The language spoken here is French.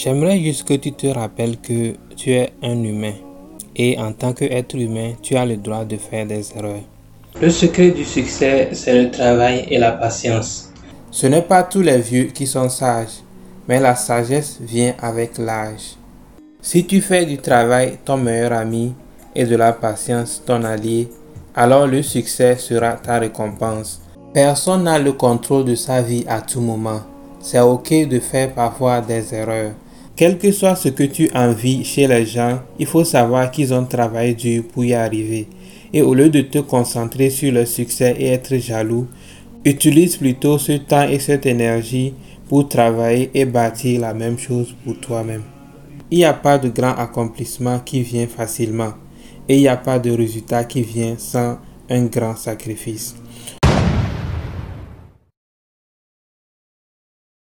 J'aimerais juste que tu te rappelles que tu es un humain et en tant qu'être humain, tu as le droit de faire des erreurs. Le secret du succès, c'est le travail et la patience. Ce n'est pas tous les vieux qui sont sages, mais la sagesse vient avec l'âge. Si tu fais du travail ton meilleur ami et de la patience ton allié, alors le succès sera ta récompense. Personne n'a le contrôle de sa vie à tout moment. C'est ok de faire parfois des erreurs. Quel que soit ce que tu envies chez les gens, il faut savoir qu'ils ont travaillé dur pour y arriver. Et au lieu de te concentrer sur le succès et être jaloux, utilise plutôt ce temps et cette énergie pour travailler et bâtir la même chose pour toi-même. Il n'y a pas de grand accomplissement qui vient facilement et il n'y a pas de résultat qui vient sans un grand sacrifice.